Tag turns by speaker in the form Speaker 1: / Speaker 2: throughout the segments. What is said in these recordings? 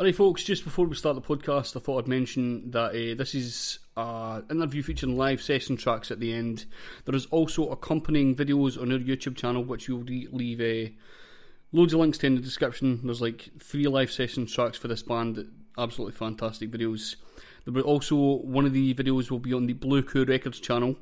Speaker 1: Alright, folks, just before we start the podcast, I thought I'd mention that uh, this is an interview featuring live session tracks at the end. There is also accompanying videos on our YouTube channel, which we'll leave uh, loads of links to in the description. There's like three live session tracks for this band, absolutely fantastic videos. There will also, one of the videos will be on the Blue Coup Records channel,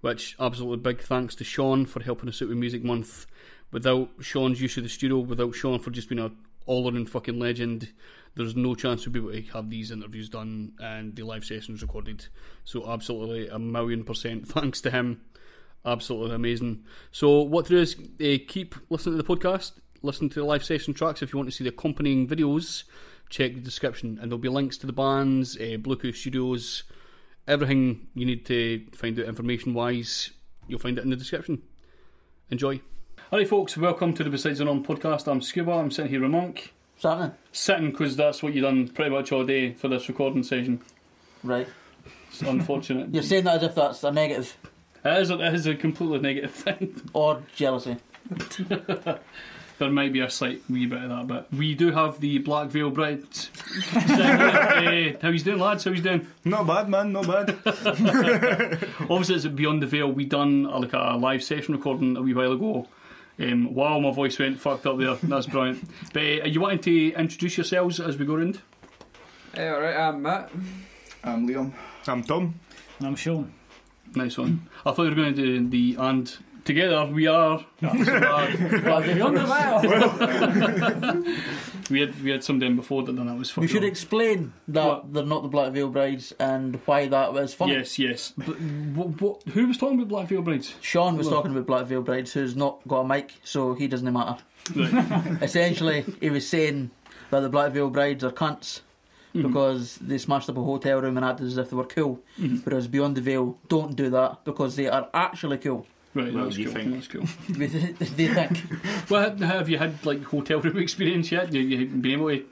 Speaker 1: which absolutely big thanks to Sean for helping us out with Music Month. Without Sean's use of the studio, without Sean for just being a all around fucking legend, there's no chance we'd be able to have these interviews done and the live sessions recorded. So absolutely a million percent thanks to him. Absolutely amazing. So what to do is uh, keep listening to the podcast, listen to the live session tracks. If you want to see the accompanying videos, check the description and there'll be links to the bands, uh, Blue Coup Studios, everything you need to find out information wise. You'll find it in the description. Enjoy. Alright, folks, welcome to the Besides the Norm podcast. I'm Scuba, I'm sitting here with Monk.
Speaker 2: Something.
Speaker 1: Sitting because that's what you've done pretty much all day for this recording session.
Speaker 2: Right.
Speaker 1: It's unfortunate.
Speaker 2: You're saying that as if that's a negative
Speaker 1: it, is a, it is a completely negative thing.
Speaker 2: or jealousy.
Speaker 1: there might be a slight wee bit of that, but we do have the Black Veil Bride. uh, how he's doing, lads? How he's doing?
Speaker 3: Not bad, man. Not bad.
Speaker 1: Obviously, it's Beyond the Veil. We done uh, like a live session recording a wee while ago. Um, wow, my voice went fucked up there. That's brilliant. But uh, are you wanting to introduce yourselves as we go round?
Speaker 4: Hey, alright, I'm Matt.
Speaker 3: I'm Liam. I'm Tom.
Speaker 5: And I'm Sean.
Speaker 1: Nice one. I thought you were going to do the and together we are.
Speaker 5: Beyond the veil.
Speaker 1: we had we had some down before that done that was
Speaker 2: We
Speaker 1: fucking.
Speaker 2: should explain that
Speaker 1: What?
Speaker 2: they're not the Black Veil Brides and why that was funny.
Speaker 1: Yes, yes. But what, what, who was talking about Black Veil Brides?
Speaker 2: Sean was
Speaker 1: Well-
Speaker 2: talking about Black Veil Brides, who's not got a mic, so he doesn't matter.
Speaker 1: Right.
Speaker 2: Essentially, he was saying that the Black Veil Brides are cunts
Speaker 1: Mm-hmm.
Speaker 2: because they smashed up a hotel room and acted as if they were cool.
Speaker 1: Mm-hmm.
Speaker 2: Whereas Beyond the Veil don't do that because they are actually cool.
Speaker 1: Right,
Speaker 3: Well,
Speaker 1: that's
Speaker 3: you
Speaker 1: cool.
Speaker 3: think.
Speaker 1: That's cool.
Speaker 2: they they think.
Speaker 1: Well, have you had like hotel room experience yet? You, you been able to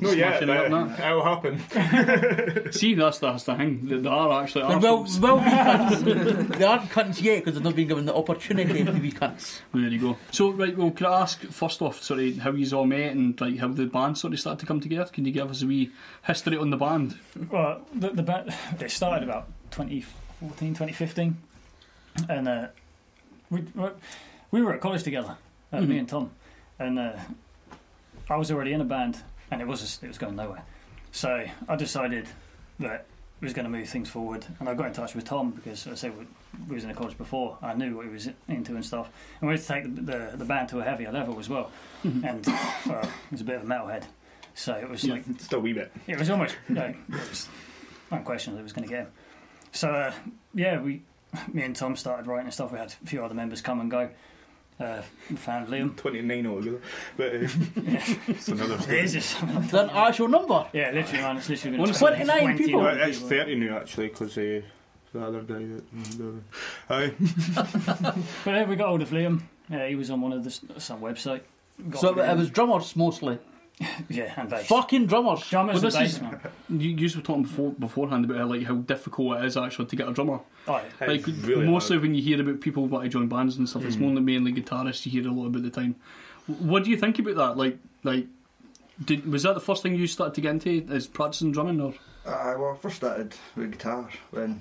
Speaker 3: No, yeah,
Speaker 1: smashing it up
Speaker 3: that,
Speaker 1: now?
Speaker 3: it'll happen.
Speaker 1: See, that's that's the thing. They, they are actually
Speaker 2: There will, will be cunts. they aren't cunts yet because they've not been given the opportunity to be cunts.
Speaker 1: There you go. So, right, well, can I ask first off, sorry, how you all met and like how the band sort of started to come together? Can you give us a wee history on the band?
Speaker 5: Well, the, the band, it started about 2014, 2015. And uh, we, we were at college together, uh, me and Tom. And uh, I was already in a band and it was just, it was going nowhere. So I decided that we was going to move things forward. And I got in touch with Tom because, I said, we, we was in the college before. I knew what he was into and stuff. And we had to take the, the, the band to a heavier level as well. and uh, he was a bit of a metalhead. So it was
Speaker 1: Yeah.
Speaker 5: like
Speaker 3: Just a wee bit.
Speaker 5: it was almost no, it was unquestionable it was going to get him. So uh, yeah, we, me and Tom started writing and stuff. We had a few other members come and go. Uh, found Liam.
Speaker 3: 29 altogether. But uh, it's another
Speaker 5: It
Speaker 3: story.
Speaker 5: is just
Speaker 2: that an actual number?
Speaker 5: yeah, literally man, it's literally been
Speaker 1: Honestly,
Speaker 2: 29 people.
Speaker 3: Well, it's 30 now, actually, because uh, the other guy that. Aye.
Speaker 5: But then we got hold of Liam. Yeah, he was on one of the s- some website. Got
Speaker 2: So
Speaker 5: hold of
Speaker 2: it
Speaker 5: him.
Speaker 2: was drummers mostly.
Speaker 5: yeah, and bass.
Speaker 2: Fucking drummers.
Speaker 5: Drummers
Speaker 1: Well,
Speaker 5: and
Speaker 1: this is-
Speaker 5: man.
Speaker 1: You, you were talking before, beforehand about how, like how difficult it is actually to get a drummer.
Speaker 5: Oh, yeah.
Speaker 1: Like
Speaker 3: really
Speaker 1: mostly
Speaker 3: hard.
Speaker 1: when you hear about people wanting to join bands and stuff, it's only mainly guitarists you hear a lot about the time. What do you think about that? Like, like, did was that the first thing you started to get into? Is practicing drumming or
Speaker 6: Uh, well, I first started with guitar when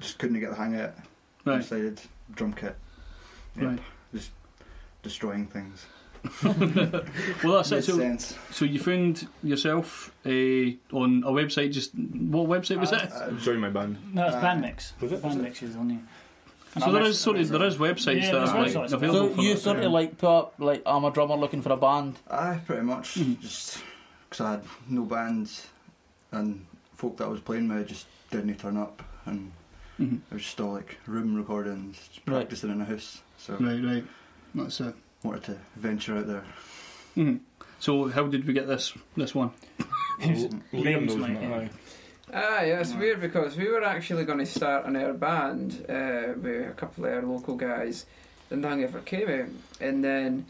Speaker 6: just couldn't get the hang of it. I
Speaker 1: right?
Speaker 6: decided drum kit. Yep.
Speaker 1: Right.
Speaker 6: Just destroying things.
Speaker 1: Well, that's it. So,
Speaker 6: sense.
Speaker 1: so you found yourself uh, on a website. Just what website was it?
Speaker 6: Uh,
Speaker 3: Join my band.
Speaker 5: No, it's
Speaker 6: Uh,
Speaker 5: Bandmix.
Speaker 3: was it? Was
Speaker 5: Bandmix is on you.
Speaker 1: So there is sort of there is websites
Speaker 5: Yeah,
Speaker 1: that are like,
Speaker 5: websites.
Speaker 1: available.
Speaker 2: So
Speaker 1: for
Speaker 2: you
Speaker 1: that.
Speaker 2: sort of like put up like I'm a drummer looking for a band.
Speaker 6: Aye, pretty much.
Speaker 1: Mhm.
Speaker 6: Just because I had no bands and folk that I was playing with just didn't turn up, and
Speaker 1: Mhm.
Speaker 6: it was just all like room recordings, just
Speaker 2: Right.
Speaker 6: practicing in a house. So
Speaker 1: Right, right. That's it.
Speaker 6: Wanted to venture out there.
Speaker 1: Mhm. So how did we get this this one?
Speaker 3: Liam knows
Speaker 5: mate,
Speaker 3: me.
Speaker 5: yeah.
Speaker 3: Aye.
Speaker 4: Ah, yeah, it's weird because we were actually going to start an air band uh, with a couple of our local guys, and nothing ever came out. And then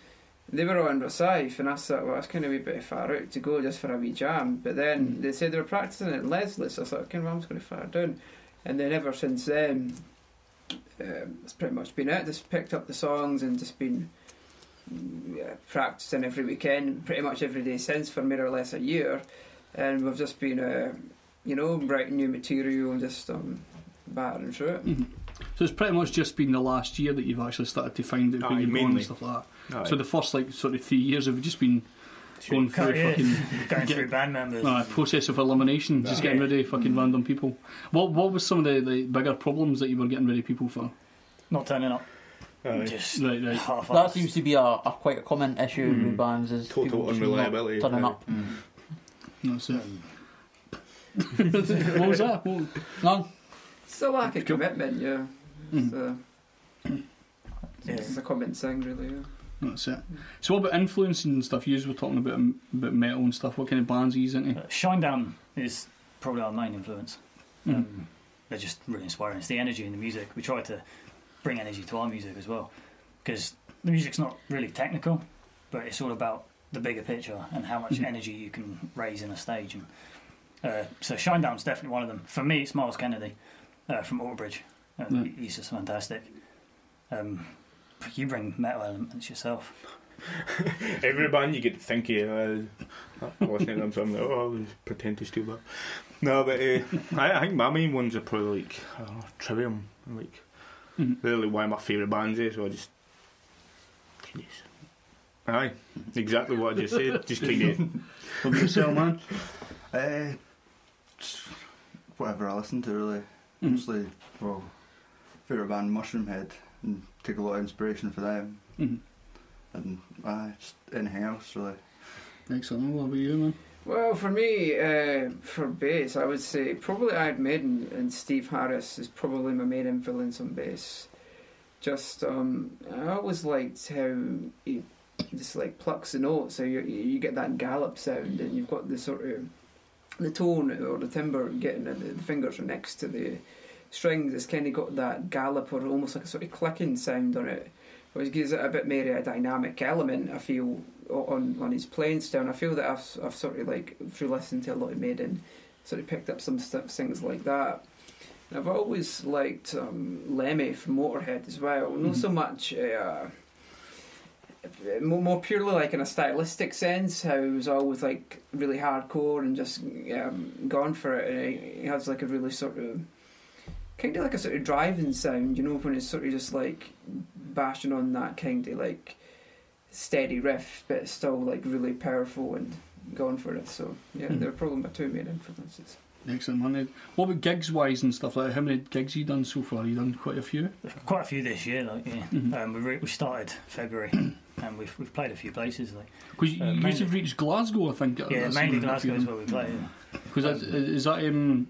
Speaker 4: they were all in Rosyth, and I thought, well, it's kind of a wee bit far out to go just for a wee jam. But then they said they were practicing at Leslie, so I thought, okay, well, I'm just going to far down. And then ever since then, um, it's pretty much been it. Just picked up the songs and just been yeah, practicing every weekend, pretty much every day since for more or less a year, and we've just been, uh, you know, writing new material and just um, battering through it.
Speaker 1: Mhm. So it's pretty much just been the last year that you've actually started to find out who you're going and stuff like that.
Speaker 3: Aye.
Speaker 1: So the first like sort of three years have just been going through
Speaker 5: Yeah,
Speaker 1: fucking
Speaker 5: going
Speaker 1: get-
Speaker 5: through band members.
Speaker 1: uh, process of elimination, just getting rid of fucking random people. What what was some of the, the bigger problems that you were getting rid of people for?
Speaker 5: Not turning up.
Speaker 3: Aye.
Speaker 5: Just
Speaker 1: Right, right.
Speaker 5: half
Speaker 2: That seems to be a, a quite a common issue
Speaker 1: Mm.
Speaker 2: with bands is
Speaker 3: Total
Speaker 2: people just not
Speaker 3: unreliability.
Speaker 2: turning
Speaker 3: Aye.
Speaker 2: up.
Speaker 1: That's it. what was that? What,
Speaker 2: No,
Speaker 4: It's a lack of
Speaker 1: Cool.
Speaker 4: commitment, yeah.
Speaker 1: Mhm.
Speaker 4: So,
Speaker 5: Yeah.
Speaker 4: It's a common thing, really. Yeah.
Speaker 1: that's it. So what about influencing and stuff? You were talking about about metal and stuff. What kind of bands are you into?
Speaker 5: Uh, Shinedown is probably our main influence.
Speaker 1: Mhm.
Speaker 5: Um, they're just really inspiring. It's the energy in the music. We try to bring energy to our music as well, because the music's not really technical, but it's all about the bigger picture and how much
Speaker 1: Mhm.
Speaker 5: energy you can raise in a stage. And uh, so Shinedown's definitely one of them. For me, it's Myles Kennedy uh, from Alter Bridge. Uh,
Speaker 1: Yeah.
Speaker 5: He's just fantastic. Um, you bring metal elements yourself.
Speaker 3: Every band you get to think of, uh, listening to them, so I'm like, oh, I pretend to steal that. No, but uh, I, I think my main ones are probably like I Trivium. Like,
Speaker 1: Mhm.
Speaker 3: they're like one of my favourite bands, eh, so I just. Jeez. Aye, exactly what I just said. Just kind of.
Speaker 1: What about yourself, man?
Speaker 6: Uh, whatever I listen to, really.
Speaker 1: Mhm.
Speaker 6: Mostly, well, favourite band Mushroomhead, and take a lot of inspiration for them.
Speaker 1: Mhm.
Speaker 6: And uh, just anything else, really.
Speaker 1: Excellent. What about you, man?
Speaker 4: Well, for me, uh, for bass, I would say probably Iron Maiden and Steve Harris is probably my main influence on bass. Just, um, I always liked how he just like plucks the notes, so you you get that gallop sound, and you've got the sort of the tone or the timbre getting the, the fingers are next to the strings. It's kind of got that gallop or almost like a sort of clicking sound on it, which gives it a bit more of a dynamic element. I feel on on his playing style. And I feel that I've I've sort of like through listening to a lot of Maiden, sort of picked up some stuff, things like that. And I've always liked um, Lemmy from Motorhead as well. Not so much. Uh, more, more purely like in a stylistic sense, how he was always like really hardcore and just um, gone for it. And he, he has like a really sort of kind of like a sort of driving sound, you know, when it's sort of just like bashing on that kind of like steady riff, but it's still like really powerful and going for it. So yeah,
Speaker 1: Mhm.
Speaker 4: they're probably my two main influences.
Speaker 1: Excellent, man. What about gigs wise and stuff like that? How many gigs have you done so far? you done quite a few?
Speaker 5: Quite a few this year, like yeah.
Speaker 1: Mhm.
Speaker 5: Um, we re- we started February, and we've we've played a few places. Like
Speaker 1: Because you,
Speaker 5: Uh,
Speaker 1: you
Speaker 5: mainly-
Speaker 1: used to Glasgow, I think.
Speaker 5: yeah, mainly Glasgow is where we play. Yeah.
Speaker 1: Because is that um,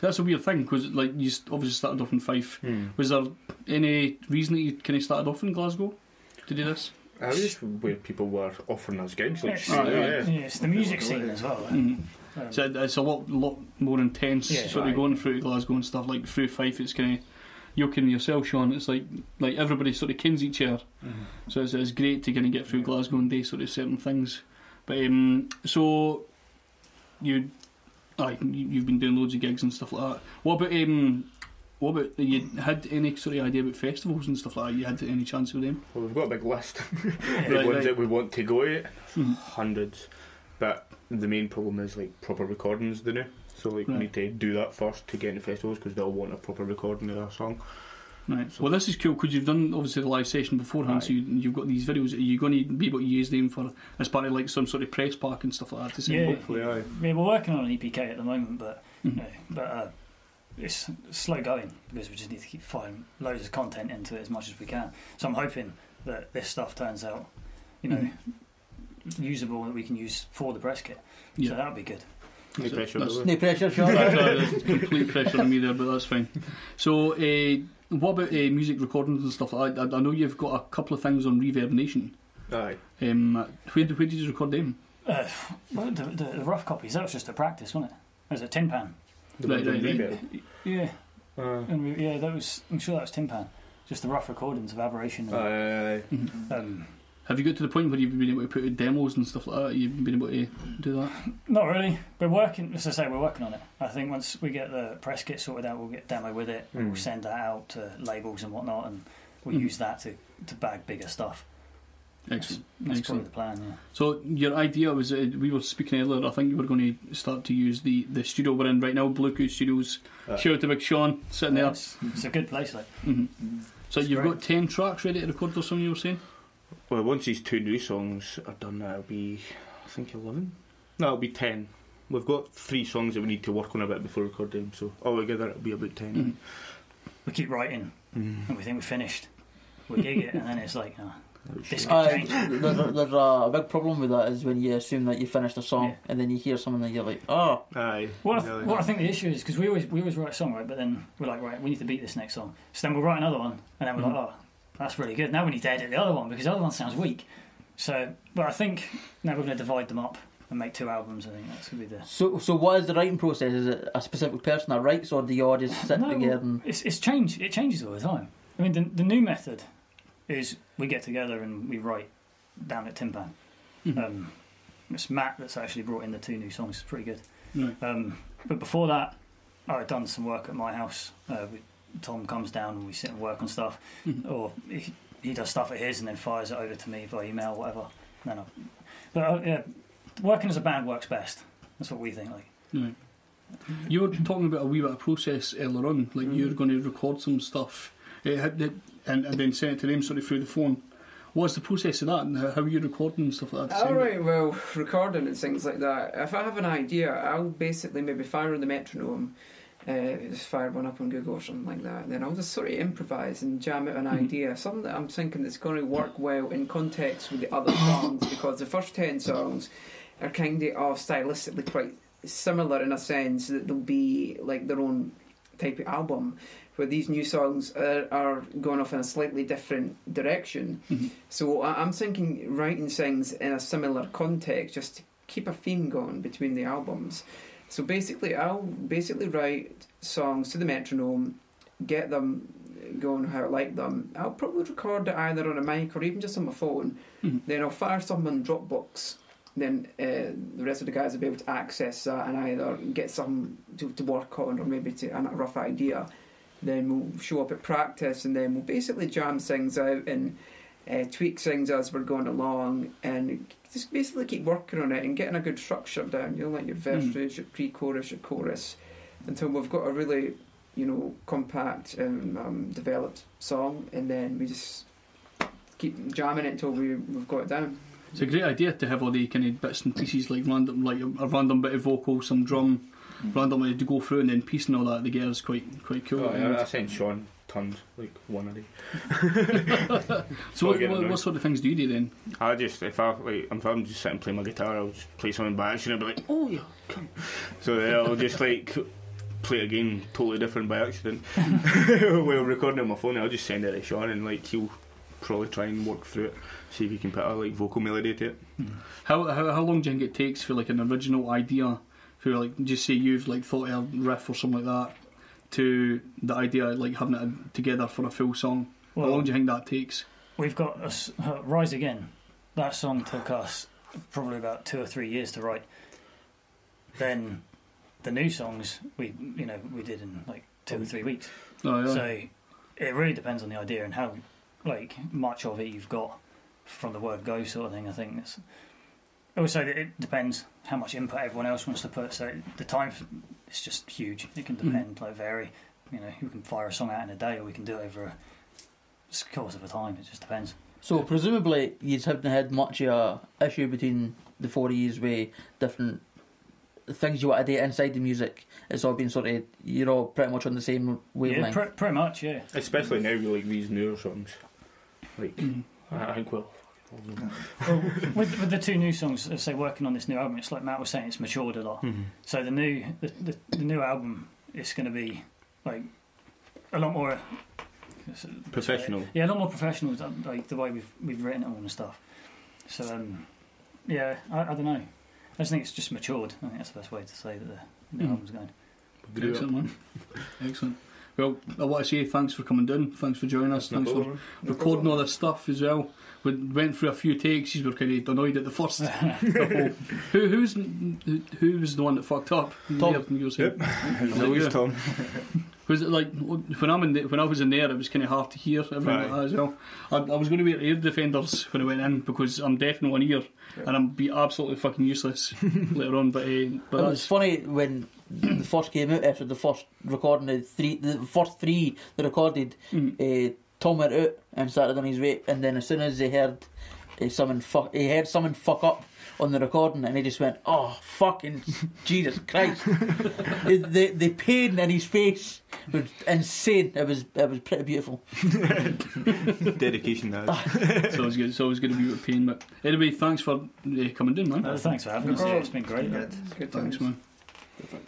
Speaker 1: that's a weird thing. Because like you obviously started off in Fife.
Speaker 3: Hmm.
Speaker 1: Was there any reason that you kind of started off in Glasgow to do this?
Speaker 3: I was just where people were offering us gigs. Like,
Speaker 5: It's,
Speaker 1: Oh, yeah.
Speaker 3: yeah.
Speaker 5: yeah, it's the music scene as well. Like.
Speaker 1: Mm.
Speaker 5: Um,
Speaker 1: So it's a lot, lot more intense.
Speaker 5: Yeah.
Speaker 1: sort of going through Glasgow and stuff like through Fife. It's kind of you're kidding yourself, Sean. It's like like everybody sort of kins each other. So it's, it's great to kind of get through Glasgow and do sort of certain things. But um, so you, aye, you- you've been doing loads of gigs and stuff like that. What about um, what about you had any sort of idea about festivals and stuff like that? You had any chance with them?
Speaker 3: Well, we've got a big list.
Speaker 5: yeah.
Speaker 3: the
Speaker 1: Right,
Speaker 3: ones
Speaker 1: right.
Speaker 3: that we want to go to,
Speaker 1: Mhm.
Speaker 3: hundreds. But the main problem is like proper recordings, they know. So like
Speaker 1: Right.
Speaker 3: we need to do that first to get into festivals because they'll want a proper recording of our song.
Speaker 1: Right. So Well, this is cool because you've done obviously the live session beforehand, so you, you've got these videos. Are you going to be able to use them for as part of like some sort of press pack and stuff like that to send?
Speaker 5: Yeah.
Speaker 3: Hopefully, aye.
Speaker 5: Yeah, we're working on an EPK at the moment, but
Speaker 1: Mhm.
Speaker 5: yeah, but uh, it's slow going because we just need to keep firing loads of content into it as much as we can. So I'm hoping that this stuff turns out, you know, usable that we can use for the press kit. So
Speaker 1: Yeah.
Speaker 5: that would be good.
Speaker 3: No pressure.
Speaker 1: that's-
Speaker 2: no pressure, Sean.
Speaker 1: That's, uh, there's complete pressure on me there, but that's fine. So, uh, what about uh, music recordings and stuff like that? I, I know you've got a couple of things on Reverb Nation.
Speaker 3: Aye.
Speaker 1: Um, where, did- where did you record them?
Speaker 5: Uh, well, the, the, the rough copies that was just a practice, wasn't it? It was a tin pan.
Speaker 3: The
Speaker 1: Right,
Speaker 3: ones
Speaker 1: right, right.
Speaker 3: Reverb.
Speaker 5: Yeah,
Speaker 3: Aye.
Speaker 5: and we, yeah, that was. I'm sure that was tin pan. Just the rough recordings of aberration. And,
Speaker 3: Aye, aye, aye.
Speaker 5: um,
Speaker 1: Have you got to the point where you've been able to put out demos and stuff like that? You've been able to do that?
Speaker 5: Not really. We're working, as I say, we're working on it. I think once we get the press kit sorted out, we'll get demo with it.
Speaker 3: Mm.
Speaker 5: We'll send that out to labels and whatnot, and we'll
Speaker 1: Mm.
Speaker 5: use that to, to bag bigger stuff.
Speaker 1: Excellent.
Speaker 5: That's
Speaker 1: Excellent.
Speaker 5: probably the plan. Yeah.
Speaker 1: So your idea was uh, we were speaking earlier. I think you were going to start to use the, the studio we're in right now, Blue Bluetooth Studios.
Speaker 3: Uh,
Speaker 1: Shout out to Big Sean sitting there.
Speaker 5: It's, it's a good place. Like
Speaker 1: hmm So
Speaker 4: It's
Speaker 1: you've
Speaker 4: great.
Speaker 1: got ten tracks ready to record or something you were saying?
Speaker 3: Well, once these two new songs are done, that'll be, I think, 11? No, it'll be 10. We've got three songs that we need to work on a bit before recording, so altogether it'll be about 10.
Speaker 1: Mhm.
Speaker 5: we keep writing,
Speaker 3: Mm.
Speaker 5: and we think we're finished. We gig it, and then it's like, oh, this could
Speaker 2: Aye,
Speaker 5: change.
Speaker 2: there's, a, there's a big problem with that is when you assume that you finished a song
Speaker 5: Yeah.
Speaker 2: and then you hear something and you're like, oh,
Speaker 3: Aye.
Speaker 5: What I,
Speaker 3: really.
Speaker 5: what I think the issue is because we always we always write a song right, but then we're like right, we need to beat this next song. So then we'll write another one, and then we're like, oh, that's really good. Now we need to edit the other one because the other one sounds weak. So, but I think now we're going to divide them up and make two albums. I think that's going to be the.
Speaker 2: so so what is the writing process? Is it a specific person that writes or do you all just sit
Speaker 5: No,
Speaker 2: together and
Speaker 5: It's it's change. It changes all the time. I mean, the the new method is we get together and we write down at Timpan.
Speaker 1: Mhm.
Speaker 5: Um, it's Matt that's actually brought in the two new songs. It's pretty good.
Speaker 1: Right.
Speaker 5: Um, but before that, I'd done some work at my house. Uh, we, Tom comes down and we sit and work on stuff,
Speaker 1: Mhm.
Speaker 5: or he, he does stuff at his and then fires it over to me by email, or whatever. No, no. But uh, yeah, working as a band works best. That's what we think. Like,
Speaker 1: Right. You were talking about a wee bit of process earlier on, like
Speaker 5: Mm.
Speaker 1: you're going to record some stuff had the- and, and then send it to them sort of through the phone. What's the process of that, and how, how are you recording and stuff like that?
Speaker 4: All
Speaker 1: right, it?
Speaker 4: well, recording and things like that. If I have an idea, I'll basically maybe fire on the metronome, uh, just fire one up on Google or something like that. And then I'll just sort of improvise and jam out an
Speaker 1: Mhm.
Speaker 4: idea, something that I'm thinking that's going to work well in context with the other songs, because the first ten songs are kind of stylistically quite similar in a sense that they'll be like their own type of album. Where these new songs are, are going off in a slightly different direction.
Speaker 1: Mhm.
Speaker 4: So I- I'm thinking writing things in a similar context, just to keep a theme going between the albums. So basically, I'll basically write songs to the metronome, get them going how I like them. I'll probably record it either on a mic or even just on my phone.
Speaker 1: Mhm.
Speaker 4: Then I'll fire some on Dropbox. Then uh, the rest of the guys will be able to access that and either get some to, to work on or maybe to a rough idea. Then we'll show up at practice and then we'll basically jam things out and uh, tweak things as we're going along and just basically keep working on it and getting a good structure down. You know, like your verse,
Speaker 1: Mm.
Speaker 4: your pre-chorus, your chorus, until we've got a really, you know, compact and um, developed song, and then we just keep jamming it until we, we've got it down.
Speaker 1: It's a great idea to have all the kind of bits and pieces, like random, like a, a random bit of vocal, some drum, randomly to go through, and then piecing all that together is quite quite cool.
Speaker 3: Oh, yeah, I sent Sean tons, like one a day.
Speaker 1: so, what,
Speaker 3: I'll
Speaker 1: what, what sort of things do you do then?
Speaker 3: I just, if I, like, if I'm just sitting playing my guitar, I'll just play something by accident and be like, oh, yeah, come. So then I'll just, like, play a game totally different by accident. While recording on my phone, I'll just send it to Sean and, like, he'll probably try and work through it, see if he can put a, like, vocal melody to it. Hmm.
Speaker 1: How, how how long do you think it takes for like an original idea, for like just say you've like thought of a riff or something like that, to the idea of, like having it together for a full song? how long do you think that takes?
Speaker 5: we've got a uh, Rise Again. That song took us probably about two or three years to write. Then the new songs we you know we did in like two or three weeks.
Speaker 1: Oh yeah.
Speaker 5: So it really depends on the idea and how like much of it you've got from the word go sort of thing. I think it's also it depends how much input everyone else wants to put. So the time f- it's just huge. It can depend, like vary. You know, we can fire a song out in a day, or we can do it over a course of a time. It just depends.
Speaker 2: So presumably you haven't had much of a issue between the four years yous with different things you want to do inside the music. It's all been sort of you're all pretty much on the same
Speaker 5: Yeah,
Speaker 2: wavelength.
Speaker 5: pre- pretty much. Yeah.
Speaker 3: Especially now with, like, these newer songs. Like,
Speaker 1: Mhm.
Speaker 3: I I think, well,
Speaker 5: Well, with, with the two new songs, let's say working on this new album, it's like Matt was saying, it's matured a lot.
Speaker 3: Mhm.
Speaker 5: So the new the, the, the new album is going to be like a lot more
Speaker 3: professional.
Speaker 5: Yeah, a lot more professional, like the way we've we've written it all and stuff. So um, yeah, I, I don't know. I just think it's just matured. I think that's the best way to say that the, the
Speaker 1: Mhm.
Speaker 5: album's going.
Speaker 3: Grew up.
Speaker 1: Excellent, man. Excellent. Well, I want to say thanks for coming down. Thanks for joining us.
Speaker 3: No
Speaker 1: Thanks for
Speaker 3: problem.
Speaker 1: recording all this stuff as well. We went through a few takes. You were kind of annoyed at the first couple. who, who's who, who was the one that fucked up?
Speaker 2: Tom.
Speaker 1: Yeah, you were.
Speaker 3: Yep.
Speaker 1: There we
Speaker 3: Always
Speaker 1: go.
Speaker 3: Tom.
Speaker 1: Because like when I'm in the, when I was in there, it was kind of hard to hear everything
Speaker 3: Right.
Speaker 1: like that as well. I, I was going to wear ear defenders when I went in because I'm deaf in one ear, and I'm be absolutely fucking useless later on. But uh, but
Speaker 2: It was funny when the first came out after the first recording, the three, the first three they recorded.
Speaker 1: Mm.
Speaker 2: Uh, Tom went out and started on his way, and then as soon as he heard uh, someone fuck, he heard someone fuck up on the recording, and he just went, "Oh fucking Jesus Christ!" the, the the pain in his face was insane. It was it was pretty beautiful.
Speaker 3: Dedication, that.
Speaker 1: it's always good. It's always good to be with pain. But anyway, thanks for uh, coming in, man.
Speaker 4: No, thanks for having us. Yeah, it's been great.
Speaker 6: Good.
Speaker 7: Good
Speaker 1: Thanks,
Speaker 7: times.
Speaker 1: man.
Speaker 5: Never